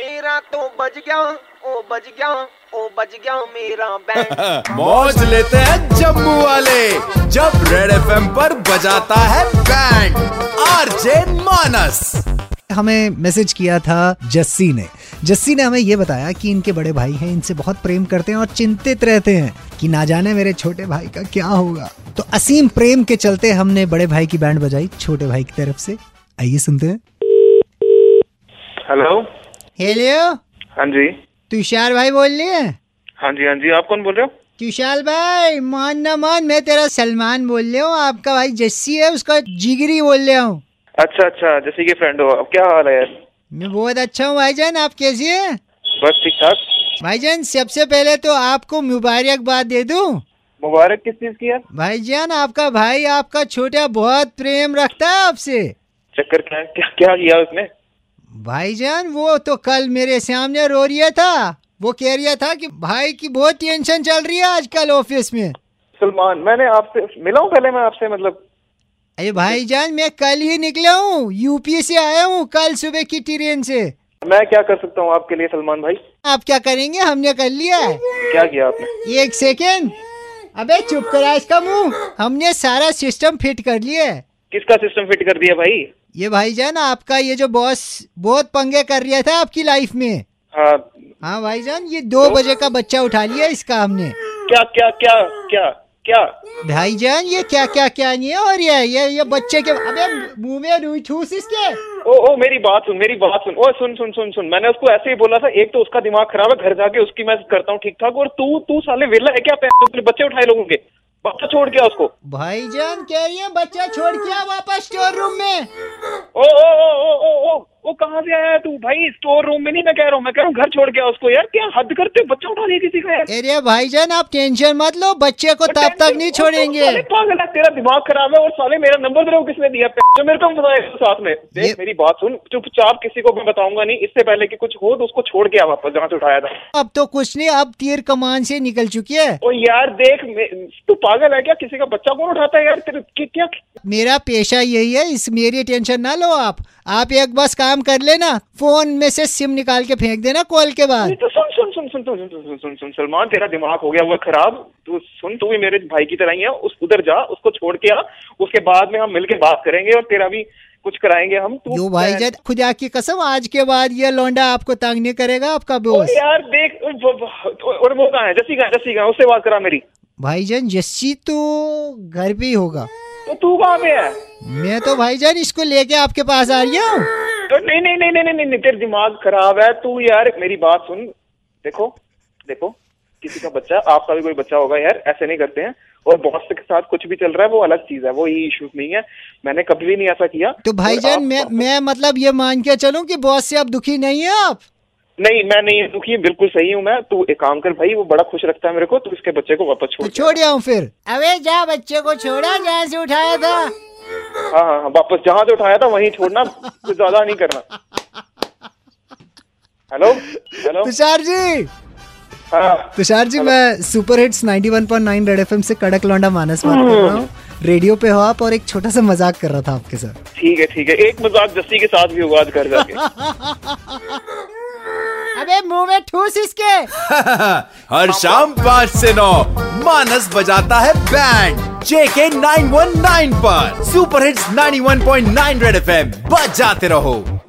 मेरा तो बज गया ओ बज गया ओ बज गया मेरा बैंड मौज लेते हैं जम्मू वाले जब रेड एफएम पर बजाता है बैंड आरजे मानस। हमें मैसेज किया था जस्सी ने। जस्सी ने हमें ये बताया कि इनके बड़े भाई हैं इनसे बहुत प्रेम करते हैं और चिंतित रहते हैं कि ना जाने मेरे छोटे भाई का क्या होगा। तो असीम प्रेम के चलते हमने बड़े भाई की बैंड बजाई छोटे भाई की तरफ़ से। आइए सुनते हैं। Hello hello. हाँ जी। तुषार भाई बोल रहे हैं? हाँ जी हाँ जी। आप कौन बोल रहे हो? तुषार भाई मान ना मान मैं तेरा सलमान बोल रहा हूँ आपका भाई जस्सी है उसका जिगरी बोल रहा हूँ। अच्छा अच्छा जैसे कि फ्रेंड हो। अब क्या हाल है यार? मैं बहुत अच्छा हूँ भाईजान आप कैसी है? बस ठीक ठाक। भाईजान सबसे पहले तो आपको मुबारकबाद दे दूँ। मुबारक किस चीज़ की यार? भाईजान आपका भाई आपका छोटा बहुत प्रेम रखता है आपसे। चक्कर क्या क्या क्या किया उसने? भाईजान वो तो कल मेरे सामने रो रहा था। वो कह रहा था कि भाई की बहुत टेंशन चल रही है आजकल ऑफ़िस में। सलमान मैंने आपसे मिला हूँ पहले मैं आपसे मतलब? अरे भाईजान मैं कल ही निकला हूँ। यूपी से आया हूँ कल सुबह की ट्रेन से। मैं क्या कर सकता हूँ आपके लिए सलमान भाई? आप क्या करेंगे? हमने कर लिया है। क्या किया आपने? एक सेकेंड अबे चुप करा इसका मुँह। हमने सारा सिस्टम फिट कर लिया है। किसका सिस्टम फिट कर दिया भाई? ये भाईजान आपका ये जो बॉस बहुत पंगे कर रहा था आपकी लाइफ में। हाँ। हाँ भाईजान ये दो बजे का बच्चा उठा लिया इसका हमने। क्या क्या क्या क्या क्या? भाईजान ये क्या क्या क्या नहीं हो रहा है? ये ये बच्चे के अबे मुँह में रुई ठूस इसके। ओ ओ मेरी बात सुन मेरी बात सुन। ओ सुन सुन सुन सुन। मैंने उसको ऐसे ही बोला था एक तो उसका दिमाग खराब है घर जाके उसकी मैं करता हूँ ठीक ठाक और तू तू साले वेला है क्या? पैसे बच्चे उठाए लोगों के। बच्चा छोड़ के उसको। भाईजान कह रही है बच्चा छोड़ के वापस स्टोर रूम में। ओ ओ ओ ओ ओ ओ ओ कहाँ से आया तू? भाई स्टोर रूम में नहीं मैं कह रहा हूँ मैं कह रहा हूँ घर छोड़ गया उसको यार। क्या हद करते हो? बच्चा उठा लिया किसी का यार। अरे भाईजान आप टेंशन मत लो बच्चे को तब तक नहीं छोड़ेंगे। पागल है तेरा दिमाग खराब है और साले मेरा नंबर तेरे किसने दिया? जो मेरे को बताया साथ में। देख मेरी बात सुन। चुपचाप किसी को मैं बताऊँगा नहीं। इससे पहले कि कुछ हो तो उसको छोड़ के वापस जहाँ से उठाया था। अब तो कुछ नहीं अब तीर कमान से निकल चुकी है। ओ यार देख तू पागल है क्या? किसी का बच्चा कौन उठाता है यार? तेरे क्या मेरा पेशा यही है इस मेरी टेंशन ना लो आप। आप एक बस काम कर लेना फ़ोन में से सिम निकाल के फेंक देना कॉल के बाद। तो सुन सुन सुन सुन सुन सुन सुन सुन सलमान तेरा दिमाग हो गया हुआ खराब। तू सुन तू भी मेरे भाई की तरह ही है उस उधर जा उसको छोड़ के आ उसके बाद में हम मिलके बात करेंगे और तेरा भी कुछ कराएँगे हम तू यो भाई जद खुदा की कसम आज के बाद ये लौंडा आपको तंग नहीं करेगा आपका बोस यार देख तो, और वो कहा है? जस्सी कहा जस्सी कहा उससे बात करा मेरी। भाई जान जस्सी तो घर पे ही होगा। तो तू कहाँ पे है? मैं तो भाई जान इसको लेके आपके पास आ रही हूँ। तो नहीं नहीं नहीं नहीं नहीं, नहीं, नहीं तेरा दिमाग खराब है तू यार मेरी बात सुन। देखो देखो किसी का बच्चा आपका भी कोई बच्चा होगा यार ऐसे नहीं करते हैं। और बॉस के साथ कुछ भी चल रहा है वो अलग चीज़ है वो ये इश्यूज़ नहीं है। मैंने कभी भी नहीं ऐसा किया। तो भाईजान मैं मैं मतलब ये मान के चलूँ कि बॉस से आप दुखी नहीं है आप? नहीं मैं नहीं दुखी बिल्कुल सही हूँ मैं। तू एक काम कर भाई वो बड़ा खुश रखता है मेरे को तू इसके बच्चे को वापस तो छोड़ दे। छोड़ आऊँ फिर। अबे जा बच्चे को छोड़ा जहाँ से उठाया था। हाँ हाँ हाँ, वापस जहाँ से उठाया था वहीं छोड़ना कुछ ज़्यादा नहीं करना। Hello hello Tushar ji! हाँ। तुषार जी मैं सुपर हिट्स 91.9 रेड एफएम से कड़क लौंडा मानस बात कर रहा हूँ। रेडियो पे हो आप और एक छोटा सा मज़ाक कर रहा था आपके साथ। ठीक है ठीक है। एक मज़ाक जस्सी के साथ भी हुआ घर जाके। अबे मुँह में ठूस इसके। हर शाम पाँच से नौ मानस बजाता है बैंड जेके 919 पर। सुपर हिट्स 91.9 रेड एफएम बजाते रहो।